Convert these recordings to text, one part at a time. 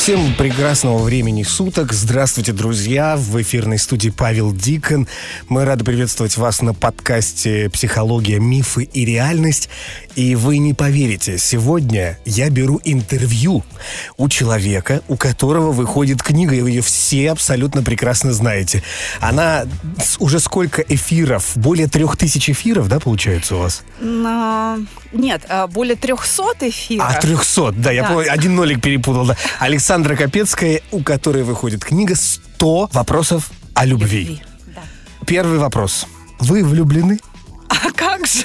Всем прекрасного времени суток. Здравствуйте, друзья. В эфирной студии Павел Дикон. Мы рады приветствовать вас на подкасте «Психология, мифы и реальность». И вы не поверите, сегодня я беру интервью у человека, у которого выходит книга, и вы ее все абсолютно прекрасно знаете. Она уже сколько эфиров? Более трех тысяч эфиров, да, получается у вас? На... Нет, а, более трехсот эфиров. А, трехсот, да, я да. помню, один нолик перепутал. Да. Александра Капецкая, у которой выходит книга «100 вопросов о любви». любви да. Первый вопрос. Вы влюблены? А как же?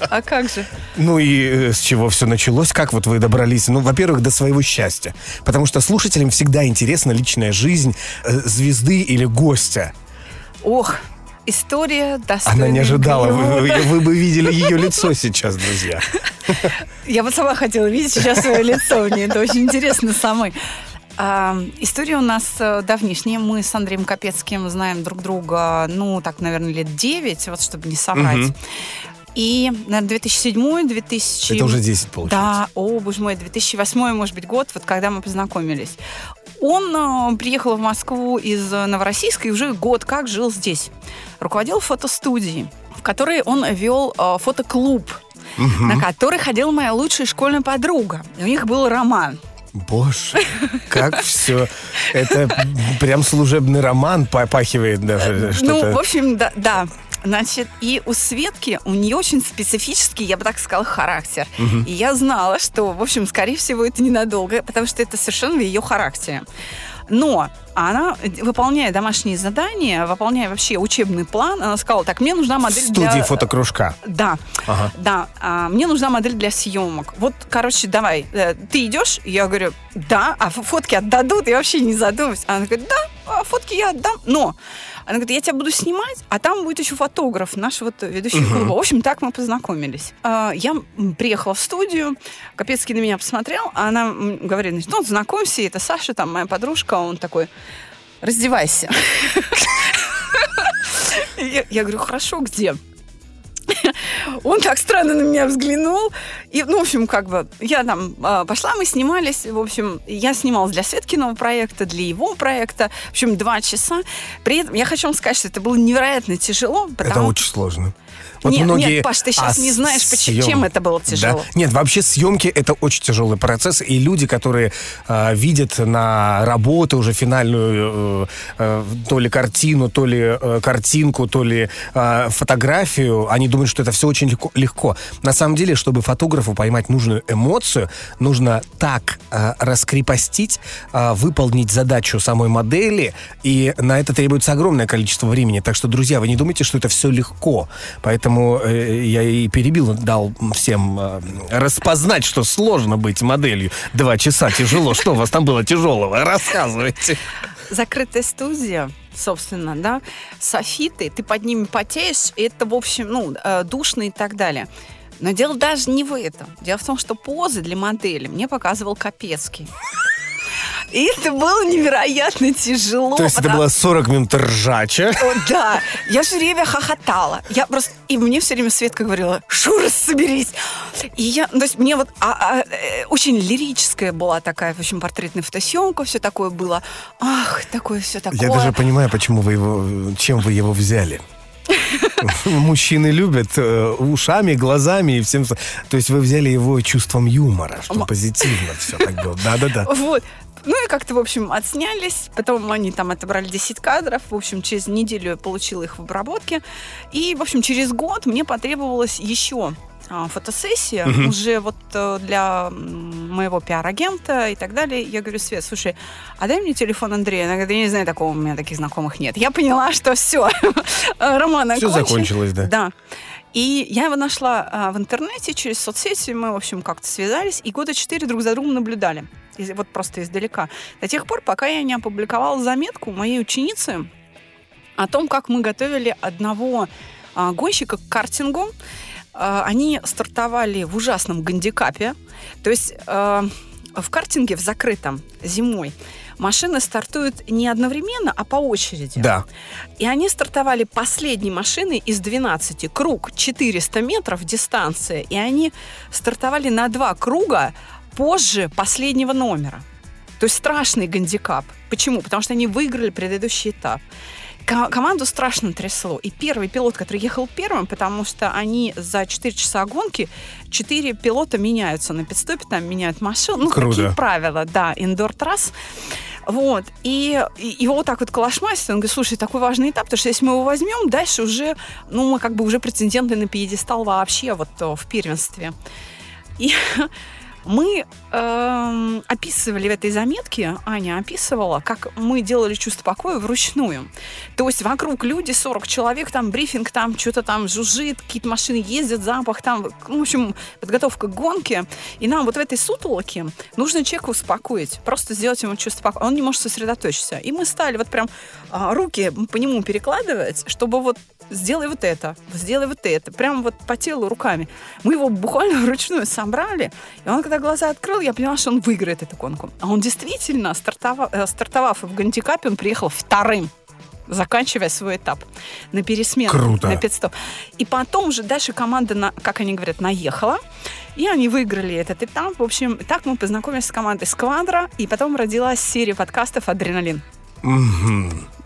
А как же? Ну и э, с чего все началось? Как вот вы добрались? Ну, во-первых, до своего счастья. Потому что слушателям всегда интересна личная жизнь э, звезды или гостя. Ох, История достойная. Она не ожидала. Вы, вы, вы бы видели ее лицо сейчас, друзья. Я вот сама хотела видеть сейчас свое лицо. Мне это очень интересно самой. А, история у нас э, давнишняя. Мы с Андреем Капецким знаем друг друга, ну, так, наверное, лет 9, вот чтобы не соврать. Угу. И, наверное, 2007 2000 Это уже 10 получается. Да, о, боже мой, 2008 может быть, год, вот когда мы познакомились. Он э, приехал в Москву из Новороссийска и уже год как жил здесь. Руководил фотостудией, в которой он вел э, фотоклуб, угу. на который ходила моя лучшая школьная подруга. И у них был роман. Боже, как все. Это прям служебный роман попахивает даже. Ну, в общем, да, да. Значит, и у Светки, у нее очень специфический, я бы так сказала, характер. Угу. И я знала, что, в общем, скорее всего, это ненадолго, потому что это совершенно в ее характере. Но она, выполняя домашние задания, выполняя вообще учебный план, она сказала, так, мне нужна модель В студии для... фотокружка. Да, ага. да. А, мне нужна модель для съемок. Вот, короче, давай, э, ты идешь? Я говорю, да, а фотки отдадут? Я вообще не задумываюсь. Она говорит, да, а фотки я отдам, но она говорит, я тебя буду снимать, а там будет еще фотограф, наш вот ведущий uh-huh. клуба. В общем, так мы познакомились. А, я приехала в студию, Капецкий на меня посмотрел, а она говорит, ну, знакомься, это Саша, там, моя подружка, он такой, раздевайся. Я говорю, хорошо, где? Он так странно на меня взглянул. И, ну, в общем, как бы, я там а, пошла, мы снимались. В общем, я снималась для Светкиного проекта, для его проекта. В общем, два часа. При этом я хочу вам сказать, что это было невероятно тяжело. Потому... Это очень сложно. Вот нет, многие... нет, Паш, ты сейчас а не знаешь, съем... чем это было тяжело. Да? Нет, вообще съемки это очень тяжелый процесс, и люди, которые э, видят на работу уже финальную э, э, то ли картину, то ли э, картинку, то ли э, фотографию, они думают, что это все очень легко, легко. На самом деле, чтобы фотографу поймать нужную эмоцию, нужно так э, раскрепостить, э, выполнить задачу самой модели, и на это требуется огромное количество времени. Так что, друзья, вы не думайте, что это все легко. Поэтому Поэтому э, я и перебил, дал всем э, распознать, что сложно быть моделью. Два часа тяжело. Что у вас там было тяжелого? Рассказывайте. Закрытая студия, собственно, да, софиты, ты под ними потеешь, и это, в общем, ну, э, душно и так далее. Но дело даже не в этом. Дело в том, что позы для модели мне показывал Капецкий. И это было невероятно тяжело. То есть потому... это было 40 минут ржача? О, да. Я все время хохотала. Я просто... И мне все время Светка говорила, Шура, соберись. И я... То есть мне вот... А, а, э, очень лирическая была такая, в общем, портретная фотосъемка, все такое было. Ах, такое все такое. Я даже понимаю, почему вы его... Чем вы его взяли. Мужчины любят э, ушами, глазами и всем. То есть вы взяли его чувством юмора, что позитивно все так было. Да-да-да. Вот. Ну и как-то, в общем, отснялись. Потом они там отобрали 10 кадров. В общем, через неделю я получила их в обработке. И, в общем, через год мне потребовалось еще а, фотосессия угу. уже вот э, для моего пиар-агента и так далее. Я говорю, Свет, слушай, а дай мне телефон Андрея. Она говорит, я не знаю, такого у меня таких знакомых нет. Я поняла, что все, роман Все закончилось, да? Да. И я его нашла а, в интернете через соцсети. Мы, в общем, как-то связались и года четыре друг за другом наблюдали вот просто издалека, до тех пор, пока я не опубликовала заметку моей ученицы о том, как мы готовили одного а, гонщика к картингу. э, они стартовали в ужасном гандикапе. То есть э, в картинге в закрытом зимой машины стартуют не одновременно, а по очереди. Да. И они стартовали последней машиной из 12. Круг 400 метров дистанция. И они стартовали на два круга позже последнего номера. То есть страшный гандикап. Почему? Потому что они выиграли предыдущий этап. Ко- команду страшно трясло. И первый пилот, который ехал первым, потому что они за 4 часа гонки 4 пилота меняются на пидстопе, там меняют машину. Ну, Круто. такие правила, да, индор-трасс. Вот. И, и его вот так вот калашмастит. Он говорит, слушай, такой важный этап, потому что если мы его возьмем, дальше уже, ну, мы как бы уже претенденты на пьедестал вообще вот э, в первенстве. И мы эм, описывали в этой заметке, Аня описывала, как мы делали чувство покоя вручную. То есть вокруг люди, 40 человек, там брифинг, там что-то там жужжит, какие-то машины ездят, запах там, в общем, подготовка к гонке. И нам вот в этой сутолоке нужно человека успокоить, просто сделать ему чувство покоя. Он не может сосредоточиться. И мы стали вот прям а, руки по нему перекладывать, чтобы вот сделай вот это, сделай вот это, прям вот по телу руками. Мы его буквально вручную собрали, и он, когда глаза открыл, я поняла, что он выиграет эту гонку. А он действительно, стартовав, э, стартовав в Гандикапе, он приехал вторым заканчивая свой этап на пересмену, Круто. на пидстоп. И потом уже дальше команда, на, как они говорят, наехала, и они выиграли этот этап. В общем, так мы познакомились с командой «Сквадра», и потом родилась серия подкастов «Адреналин».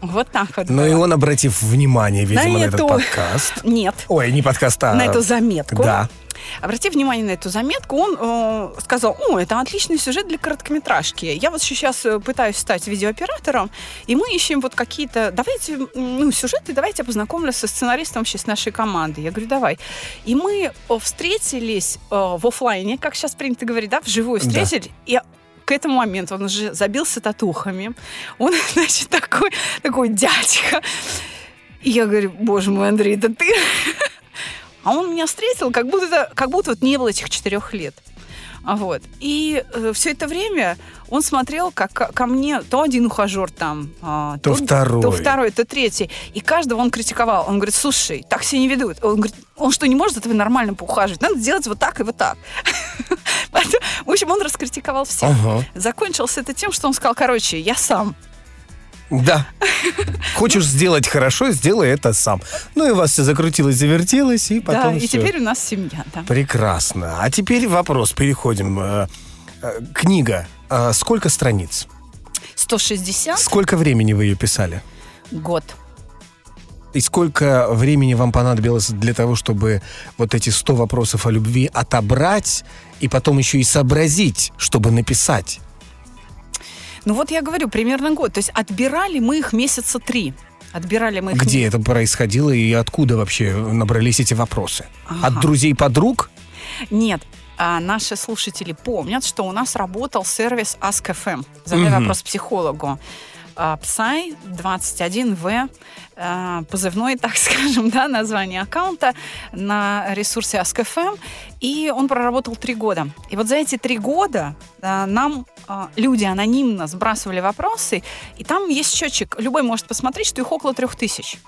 Вот так вот. Но и он, обратив внимание, видимо, на этот эту- подкаст. Нет, Ой, не подкаст, а... на эту заметку. Да. Обрати внимание на эту заметку, он э, сказал, о, это отличный сюжет для короткометражки. Я вот сейчас э, пытаюсь стать видеооператором, и мы ищем вот какие-то, давайте, ну, сюжеты, давайте я познакомлю со сценаристом вообще с нашей команды. Я говорю, давай. И мы э, встретились э, в оффлайне, как сейчас принято говорить, да, вживую Да. встретились, и к этому моменту он уже забился татухами. Он, значит, такой, такой дядька. И я говорю, боже мой, Андрей, да ты... А он меня встретил, как будто, как будто вот не было этих четырех лет. А Вот. И все это время он смотрел, как ко, мне то один ухажер там, а, То второй. то второй, то третий. И каждого он критиковал. Он говорит, слушай, так себя не ведут. Он говорит, он что, не может за тобой нормально поухаживать? Надо делать вот так и вот так. В общем, он раскритиковал всех. Ага. Закончился это тем, что он сказал, короче, я сам. Да. Хочешь сделать хорошо, сделай это сам. Ну и у вас все закрутилось, завертелось, и потом да, и всё. теперь у нас семья. Да. Прекрасно. А теперь вопрос, переходим. Э, э, Книга. Э, Сколько страниц? 160 Сколько времени вы ее писали? год. И сколько времени вам понадобилось для того, чтобы вот эти 100 вопросов о любви отобрать и потом еще и сообразить, чтобы написать? Ну вот я говорю, примерно год. То есть отбирали мы их месяца три. Отбирали мы их... Где это происходило и откуда вообще набрались эти вопросы? Ага. От друзей-подруг? Нет. А наши слушатели помнят, что у нас работал сервис Ask.fm. Задай Мгм. вопрос психологу. Псай 21В, а, позывной, так скажем, да, название аккаунта на ресурсе Ask.fm. И он проработал три года. И вот за эти три года а, нам а, люди анонимно сбрасывали вопросы, и там есть счетчик. Любой может посмотреть, что их около трех тысяч.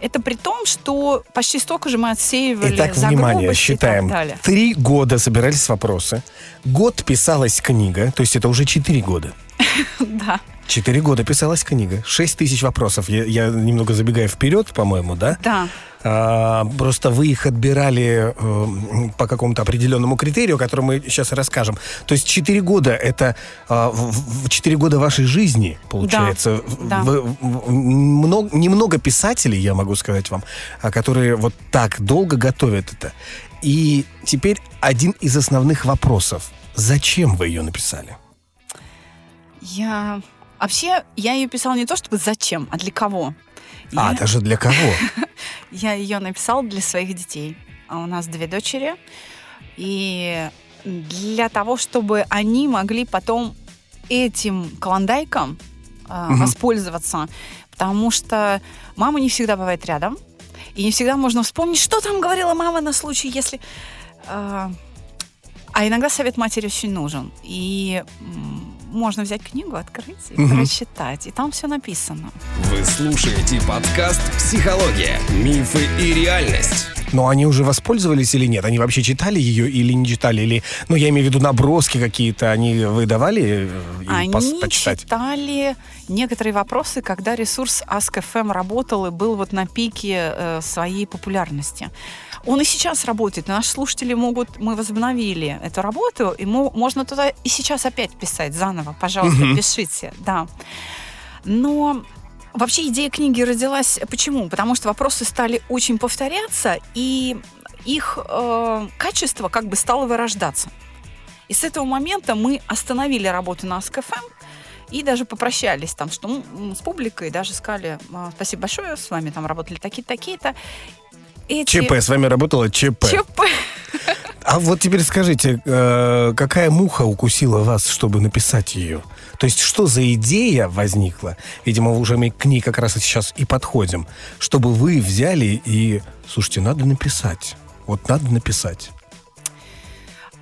Это при том, что почти столько же мы отсеивали Итак, за внимание, грубость и так считаем. далее. Три года собирались вопросы. Год писалась книга, то есть это уже четыре года. Да. Четыре года писалась книга. Шесть тысяч вопросов. Я, я немного забегаю вперед, по-моему, да? Да. А, просто вы их отбирали э, по какому-то определенному критерию, о котором мы сейчас расскажем. То есть четыре года это а, четыре года вашей жизни, получается. да. Вы- в- много, немного писателей, я могу сказать вам, а, которые вот так долго готовят это. И теперь один из основных вопросов. Зачем вы ее написали? Я... Вообще, я ее писала не то чтобы зачем, а для кого. А, Я- даже для кого? Я ее написала для своих детей. А у нас две дочери. И для того, чтобы они могли потом этим клондайком а, Мгм. воспользоваться. Потому что мама не всегда бывает рядом. И не всегда можно вспомнить, что там говорила мама на случай, если... а, а иногда совет матери очень нужен. И можно взять книгу, открыть и прочитать. И там все написано. Вы слушаете подкаст «Психология. Мифы и реальность». Но они уже воспользовались или нет? Они вообще читали ее или не читали? Или, ну, я имею в виду наброски какие-то, они выдавали э, им Они пос- почитать? читали некоторые вопросы, когда ресурс Ask.fm работал и был вот на пике э, своей популярности. Он и сейчас работает. Наши слушатели могут... Мы возобновили эту работу, и мо- можно туда и сейчас опять писать заново. Пожалуйста, пишите. Да. Но вообще идея книги родилась почему? Потому что вопросы стали очень повторяться, и их э, качество как бы стало вырождаться. И с этого момента мы остановили работу на АСКФМ и даже попрощались там, что м, с публикой, даже сказали, «А, спасибо большое, с вами там работали такие-то, такие-то. Эти- ЧП, с вами работала ЧП. ЧП. А вот теперь скажите, э, какая муха укусила вас, чтобы написать ее? То есть что за идея возникла? Видимо, уже мы к ней как раз сейчас и подходим. Чтобы вы взяли и... Слушайте, надо написать. Вот надо написать.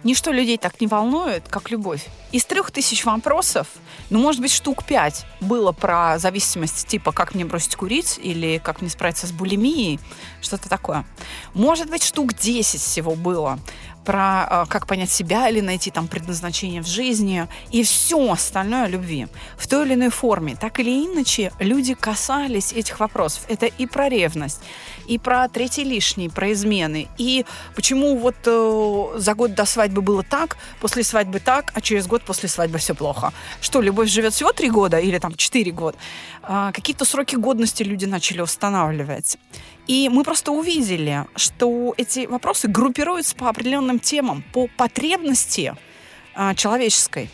Ничто людей так не волнует, как любовь. Из трех тысяч вопросов, ну, может быть, штук пять было про зависимость, типа, как мне бросить курить или как мне справиться с булимией, что-то такое. Может быть, штук 10 всего было про э, как понять себя или найти там предназначение в жизни и все остальное любви. В той или иной форме, так или иначе, люди касались этих вопросов. Это и про ревность, и про третий лишний, про измены, и почему вот э, за год до свадьбы было так, после свадьбы так, а через год после свадьбы все плохо. Что, любовь живет всего три года или там четыре года? А, какие-то сроки годности люди начали устанавливать. И мы просто увидели, что эти вопросы группируются по определенным темам, по потребности а, человеческой.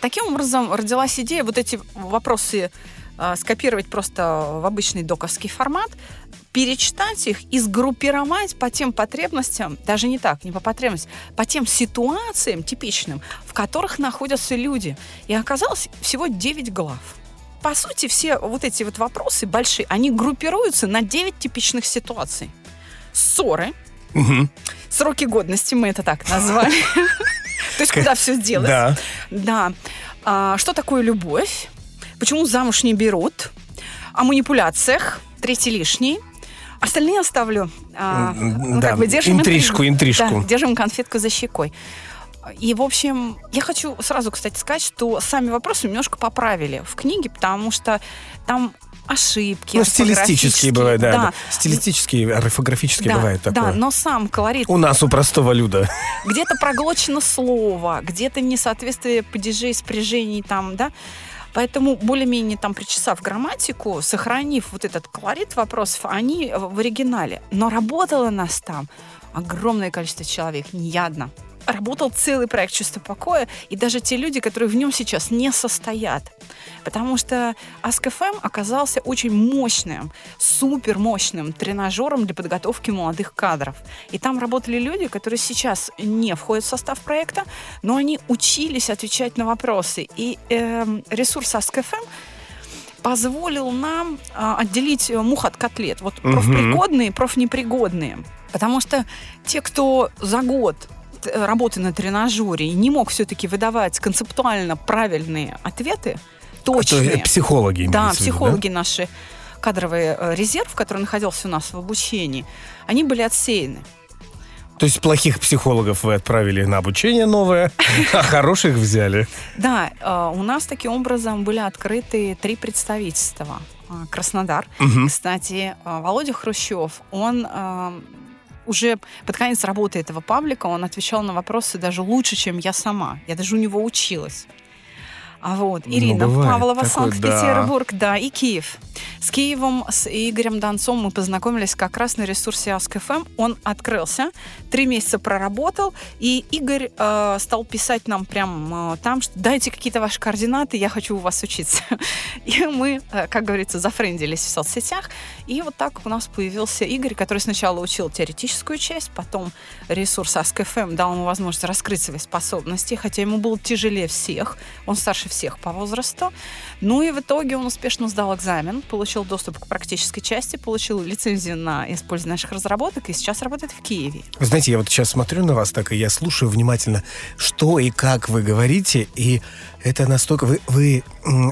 Таким образом родилась идея вот эти вопросы скопировать просто в обычный доковский формат, перечитать их и сгруппировать по тем потребностям, даже не так, не по потребностям, по тем ситуациям типичным, в которых находятся люди. И оказалось всего 9 глав. По сути, все вот эти вот вопросы большие, они группируются на 9 типичных ситуаций. Ссоры, Мгм. сроки годности, мы это так назвали. То есть куда все делать. Да. Да. А, что такое любовь? Почему замуж не берут? О манипуляциях. Третий лишний. Остальные оставлю. А, ну, да, как бы держим интрижку, интрижку. Да, держим конфетку за щекой. И, в общем, я хочу сразу, кстати, сказать, что сами вопросы немножко поправили в книге, потому что там ошибки. Ну, стилистические бывают, да. Да, да. Стилистические, орфографические да, бывает такое. да, но сам колорит У нас, у простого люда. где-то проглочено слово, где-то несоответствие падежей, спряжений там, да. Поэтому более-менее там причесав грамматику, сохранив вот этот колорит вопросов, они в оригинале. Но работало нас там огромное количество человек, не я одна. Работал целый проект «Чувство покоя», и даже те люди, которые в нем сейчас не состоят. Потому что Ask.fm оказался очень мощным, супер мощным тренажером для подготовки молодых кадров. И там работали люди, которые сейчас не входят в состав проекта, но они учились отвечать на вопросы. И эм, ресурс Ask.fm позволил нам а, отделить э, мух от котлет. Вот профпригодные, профнепригодные. Потому что те, кто за год работы на тренажере не мог все-таки выдавать концептуально правильные ответы, То точные. есть психологи Да, виду, психологи наши, кадровый э, резерв, который находился у нас в обучении, они были отсеяны. То есть плохих психологов вы отправили на обучение новое, а хороших взяли. Да, э, у нас таким образом были открыты три представительства. Краснодар. Кстати, э, Володя Хрущев, он э, уже под конец работы этого паблика, он отвечал на вопросы даже лучше, чем я сама. Я даже у него училась. А вот, Ну, Ирина бывает Павлова, Санкт-Петербург, да. и Киев. С Киевом, с Игорем Донцом мы познакомились как раз на ресурсе Ask.fm. Он открылся, три месяца проработал, и Игорь э, стал писать нам прям э, там, что дайте какие-то ваши координаты, я хочу у вас учиться. И мы, э, как говорится, зафрендились в соцсетях, и вот так у нас появился Игорь, который сначала учил теоретическую часть, потом ресурс Ask.fm дал ему возможность раскрыть свои способности, хотя ему было тяжелее всех, он старше всех всех по возрасту. Ну и в итоге он успешно сдал экзамен, получил доступ к практической части, получил лицензию на использование наших разработок и сейчас работает в Киеве. Вы знаете, я вот сейчас смотрю на вас так, и я слушаю внимательно, что и как вы говорите, и это настолько... Вы, вы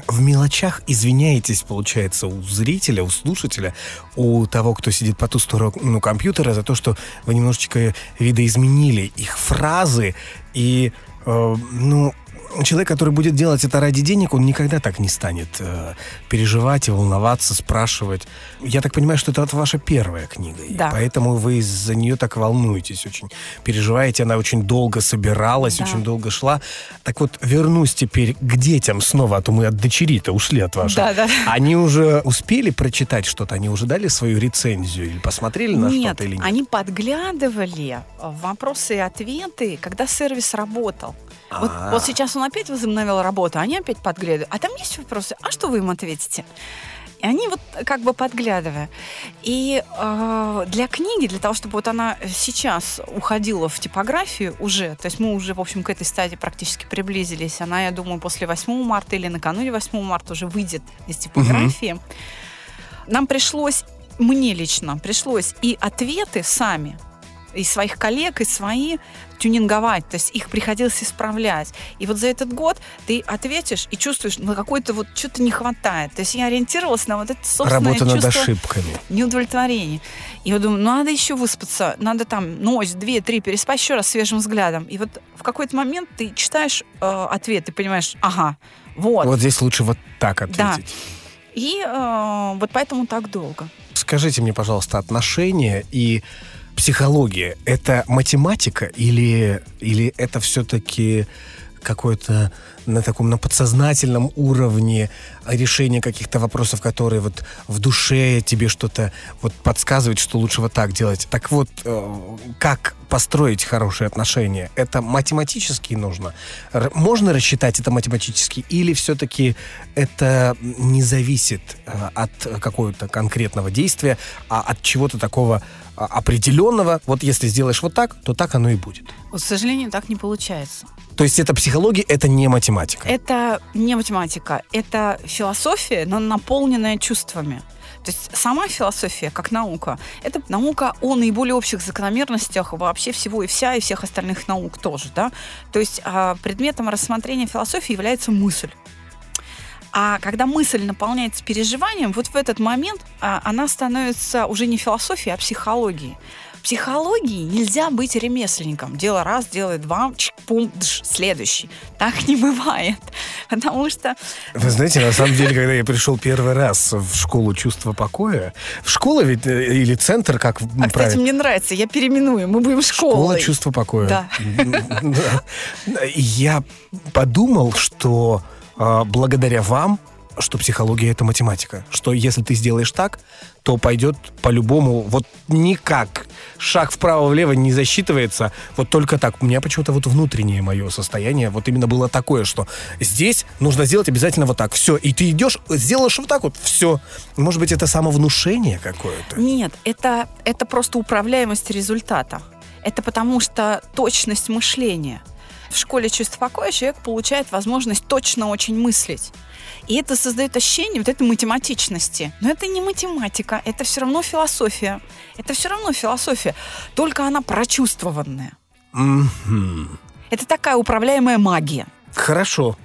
в мелочах извиняетесь, получается, у зрителя, у слушателя, у того, кто сидит по ту сторону компьютера, за то, что вы немножечко видоизменили их фразы и, э, ну, человек, который будет делать это ради денег, он никогда так не станет э, переживать и волноваться, спрашивать. Я так понимаю, что это ваша первая книга. Да. И поэтому вы из-за нее так волнуетесь очень. Переживаете, она очень долго собиралась, Да. очень долго шла. Так вот, вернусь теперь к детям снова, а то мы от дочери-то ушли от ваших. Да, да. Они уже успели прочитать что-то? Они уже дали свою рецензию или посмотрели на нет, что-то или нет? они подглядывали вопросы и ответы, когда сервис работал. Вот, А. вот сейчас он опять возобновил работу, они опять подглядывают. А там есть вопросы, а что вы им ответите? И они вот как бы подглядывая. И э, для книги, для того, чтобы вот она сейчас уходила в типографию уже, то есть мы уже, в общем, к этой стадии практически приблизились. Она, я думаю, после 8 марта или накануне 8 марта уже выйдет из типографии. Нам пришлось, мне лично, пришлось и ответы сами, и своих коллег, и свои тюнинговать, то есть их приходилось исправлять. И вот за этот год ты ответишь и чувствуешь, ну, какой-то вот что-то не хватает. То есть я ориентировалась на вот это собственное Работа над чувство ошибками. неудовлетворения. И я думаю, ну, надо еще выспаться, надо там ночь, две, три переспать еще раз свежим взглядом. И вот в какой-то момент ты читаешь э, ответ и понимаешь, ага, вот. Вот здесь лучше вот так ответить. Да. И э, вот поэтому так долго. Скажите мне, пожалуйста, отношения и психология – это математика или, или это все-таки какое-то на таком на подсознательном уровне решение каких-то вопросов, которые вот в душе тебе что-то вот подсказывает, что лучше вот так делать. Так вот, э, как построить хорошие отношения? Это математически нужно? Можно рассчитать это математически? Или все-таки это не зависит э, от какого-то конкретного действия, а от чего-то такого определенного? Вот если сделаешь вот так, то так оно и будет. Вот, к сожалению, так не получается. То есть это психология, это не математика. Это не математика, это философия, но наполненная чувствами. То есть сама философия, как наука, это наука о наиболее общих закономерностях вообще всего и вся, и всех остальных наук тоже. Да? То есть а, предметом рассмотрения философии является мысль. А когда мысль наполняется переживанием, вот в этот момент а, она становится уже не философией, а психологией. В психологии нельзя быть ремесленником. Дело раз, делай два, чик, пум, дж, следующий. Так не бывает. Потому что Вы знаете, на самом деле, когда я пришел первый раз в школу чувства покоя, в школу ведь э, или центр, как А, кстати, правильно? мне нравится, я переименую, мы будем Школа школой. чувства покоя. Да. Я подумал, что а, благодаря вам, что психология это математика. Что если ты сделаешь так, то пойдет по-любому, вот никак. Шаг вправо-влево не засчитывается, вот только так. У меня почему-то вот внутреннее мое состояние вот именно было такое, что здесь нужно сделать обязательно вот так. Все, и ты идешь, сделаешь вот так вот, все. Может быть, это самовнушение какое-то? Нет, это, это просто управляемость результата. Это потому что точность мышления. В школе чувств покоя человек получает возможность точно очень мыслить. И это создает ощущение вот этой математичности. Но это не математика, это все равно философия. Это все равно философия, только она прочувствованная. Мгм. Это такая управляемая магия. Хорошо.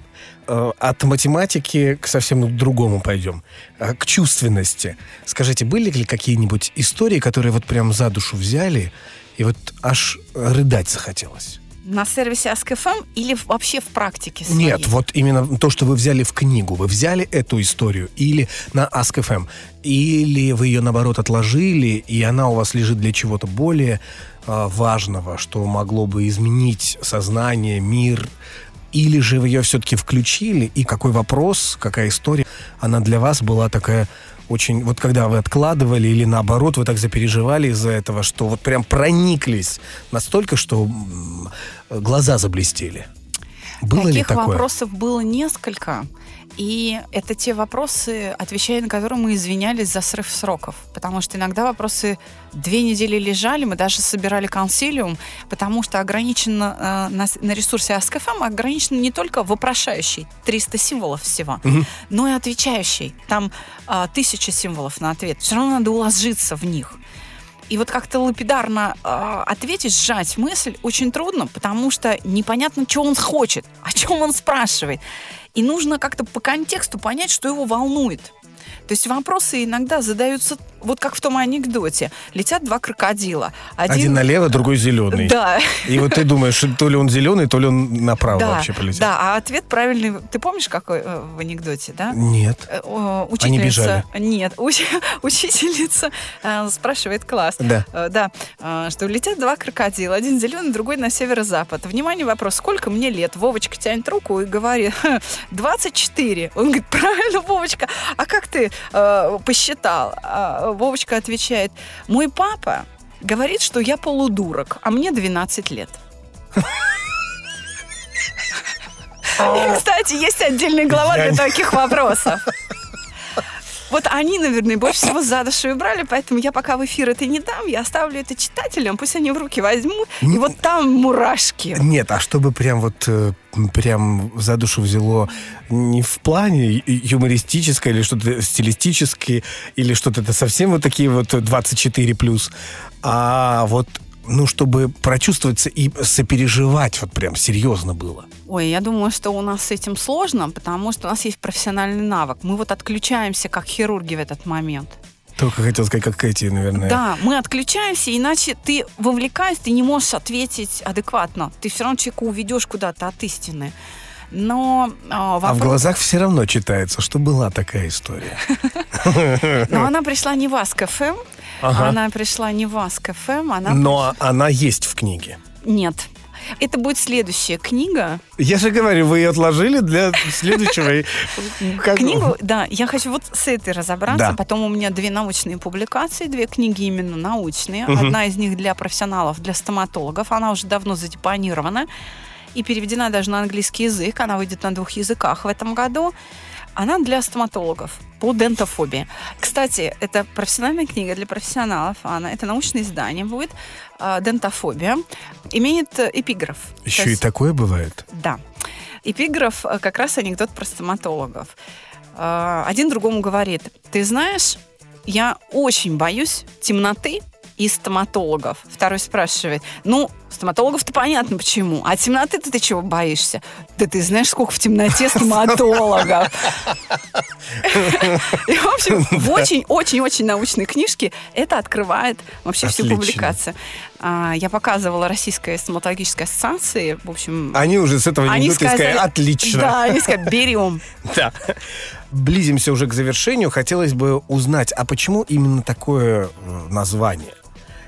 Э, От математики к совсем другому пойдем. Э, К чувственности. Скажите, были ли какие-нибудь истории, которые вот прям за душу взяли, и вот аж рыдать захотелось? На сервисе Ask.fm или вообще в практике своей? Нет, вот именно то, что вы взяли в книгу. Вы взяли эту историю или на Ask.fm, или вы ее, наоборот, отложили, и она у вас лежит для чего-то более э, важного, что могло бы изменить сознание, мир, или же вы ее все-таки включили, и какой вопрос, какая история, она для вас была такая очень... Вот когда вы откладывали, или наоборот, вы так запереживали из-за этого, что вот прям прониклись настолько, что глаза заблестели. Было ли Таких такое? вопросов было несколько. И это те вопросы, отвечая на которые мы извинялись за срыв сроков. Потому что иногда вопросы две недели лежали, мы даже собирали консилиум, потому что ограничено э, на, на ресурсе Ask.fm ограничено не только вопрошающий, 300 символов всего, но и отвечающий. Там э, тысяча символов на ответ. Все равно надо уложиться в них. И вот как-то лапидарно э, ответить, сжать мысль очень трудно, потому что непонятно, что он хочет, о чем он спрашивает. И нужно как-то по контексту понять, что его волнует. То есть вопросы иногда задаются, вот как в том анекдоте. Летят два крокодила. Один налево, другой зеленый. Да. И вот ты думаешь, то ли он зеленый, то ли он направо да, вообще полетел. Да, а ответ правильный. Ты помнишь, какой э, в анекдоте, да? Нет. Э, о, Они бежали. Нет, уч- учительница э, спрашивает класс. Да. Да, что летят два крокодила, один зеленый, другой на северо-запад. Внимание, вопрос, сколько мне лет? Вовочка тянет руку и говорит, «Ха, 24. Он говорит, правильно, Вовочка, а как ты э, посчитал? А Вовочка отвечает, мой папа говорит, что я полудурок, а мне 12 лет. И, кстати, есть отдельная глава для таких вопросов. Вот они, наверное, больше всего за душу и брали, поэтому я пока в эфир это не дам, я оставлю это читателям, пусть они в руки возьмут, и вот там мурашки. Нет, а чтобы прям вот э, прям за душу взяло не в плане юмористическое или что-то стилистическое, или что-то это совсем вот такие вот 24 плюс, а вот ну, чтобы прочувствоваться и сопереживать вот прям серьезно было. Ой, я думаю, что у нас с этим сложно, потому что у нас есть профессиональный навык. Мы вот отключаемся, как хирурги в этот момент. Только хотел сказать, как эти, наверное. Да, мы отключаемся, иначе ты вовлекаясь, ты не можешь ответить адекватно. Ты все равно человека уведешь куда-то от истины. Но, а, А в вопрос- глазах все равно читается, что была такая история. но она пришла не в Ага. она пришла не в Ask.fm, она... Но она есть в книге. Нет. Это будет следующая книга. Я же говорю, вы ее отложили для следующего. Книгу, да, я хочу вот с этой разобраться. Потом у меня две научные публикации, две книги именно научные. Одна из них для профессионалов, для стоматологов. Она уже давно задепонирована и переведена даже на английский язык. Она выйдет на двух языках в этом году. Она для стоматологов по дентофобии. Кстати, это профессиональная книга для профессионалов. Она, это научное издание будет. а, Дентофобия. Имеет э, эпиграф. Еще и есть- такое бывает. да. Эпиграф э, как раз анекдот про стоматологов. Э, Один другому говорит, ты знаешь, я очень боюсь темноты и стоматологов. Второй спрашивает, ну, стоматологов-то понятно почему, а темноты-то ты чего боишься? Да ты знаешь, сколько в темноте стоматологов. И, в общем, в очень-очень-очень научной книжке это открывает вообще всю публикацию. А, Я показывала Российской стоматологической ассоциации, в общем, Они уже с этого они анекдота сказали, сказали, отлично. Да, они сказали, берем. Да. Близимся уже к завершению. Хотелось бы узнать, а почему именно такое э, название?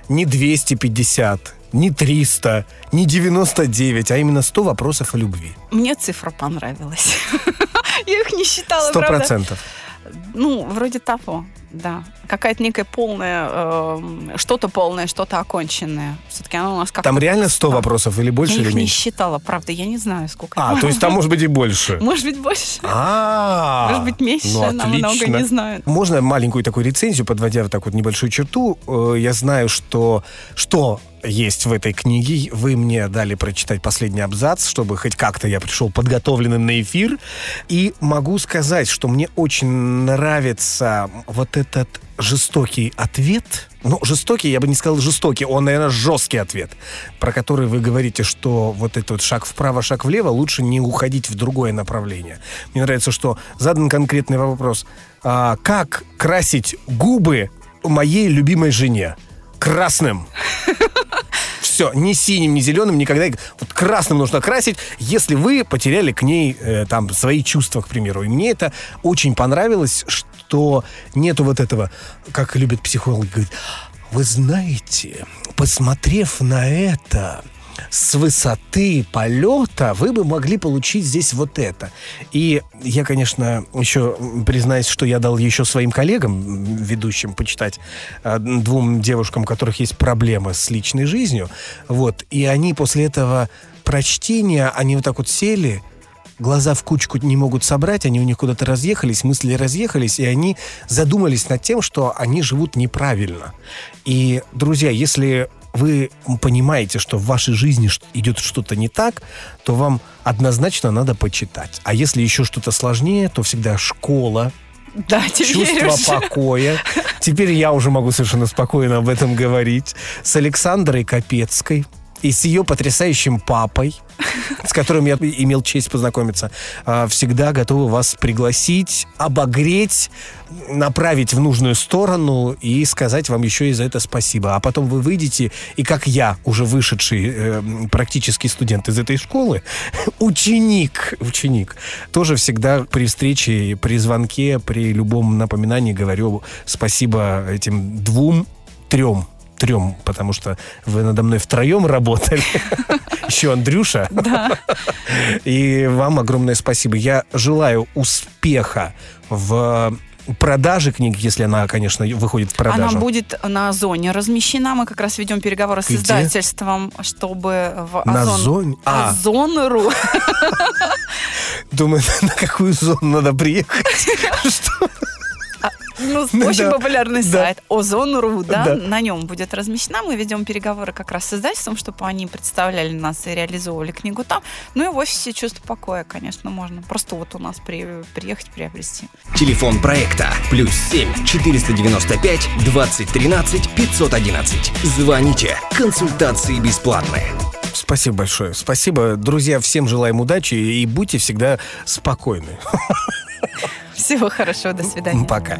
Не 250, не 300, не 99, а именно 100 вопросов о любви. Мне цифра понравилась. Я их не считала, Сто правда. процентов. Ну, вроде того, да. Какая-то некая полная, эм, что-то полное, что-то оконченное. Все-таки оно у нас как-то... Там реально 100 Да. вопросов или больше Я или их не меньше? считала, правда, я не знаю, сколько. А, то есть там может быть и больше. Может быть, больше. А, Может быть, меньше, ну, намного, отлично. не знаю. Можно маленькую такую рецензию, подводя вот так вот небольшую черту? Э, Я знаю, что, что есть в этой книге. Вы мне дали прочитать последний абзац, чтобы хоть как-то я пришел подготовленным на эфир. И могу сказать, что мне очень нравится вот этот жестокий ответ. Ну, жестокий, я бы не сказал жестокий, он, наверное, жесткий ответ, про который вы говорите, что вот этот вот шаг вправо, шаг влево, лучше не уходить в другое направление. Мне нравится, что задан конкретный вопрос. А, как красить губы моей любимой жене? Красным. Все, ни синим, ни зеленым, никогда. Вот красным нужно красить, если вы потеряли к ней э, там свои чувства, к примеру. И мне это очень понравилось, что нету вот этого, как любят психологи говорить, вы знаете, посмотрев на это, с высоты полета вы бы могли получить здесь вот это. И я, конечно, еще признаюсь, что я дал еще своим коллегам, ведущим, почитать э, двум девушкам, у которых есть проблемы с личной жизнью. Вот. И они после этого прочтения они вот так вот сели, глаза в кучку не могут собрать, они у них куда-то разъехались, мысли разъехались, и они задумались над тем, что они живут неправильно. И, друзья, если вы понимаете, что в вашей жизни идет что-то не так, то вам однозначно надо почитать. А если еще что-то сложнее, то всегда школа, да, чувство уже. покоя. Теперь я уже могу совершенно спокойно об этом говорить. С Александрой Капецкой и с ее потрясающим папой, с которым я имел честь познакомиться, а, всегда готовы вас пригласить, обогреть, направить в нужную сторону и сказать вам еще и за это спасибо. А потом вы выйдете, и как я, уже вышедший э, практически студент из этой школы, ученик, ученик, тоже всегда при встрече, при звонке, при любом напоминании говорю спасибо этим двум, трем трем, потому что вы надо мной втроем работали. Еще Андрюша. Да. И вам огромное спасибо. Я желаю успеха в продажи книг, если она, конечно, выходит в продажу. Она будет на Озоне размещена. Мы как раз ведем переговоры с Где? издательством, чтобы в На Озон... Зоне? А. Озон.ру. Думаю, на какую зону надо приехать. Ну, очень популярный сайт Озон.ру, да, на нем будет размещена. Мы ведем переговоры как раз с издательством, чтобы они представляли нас и реализовывали книгу там. Ну и в офисе чувство покоя, конечно, можно. Просто вот у нас при- приехать приобрести. Телефон проекта плюс 7 495 2013 511. Звоните. Консультации бесплатные. Спасибо большое. Спасибо. Друзья, всем желаем удачи и будьте всегда спокойны. Всего хорошего, до свидания. Пока.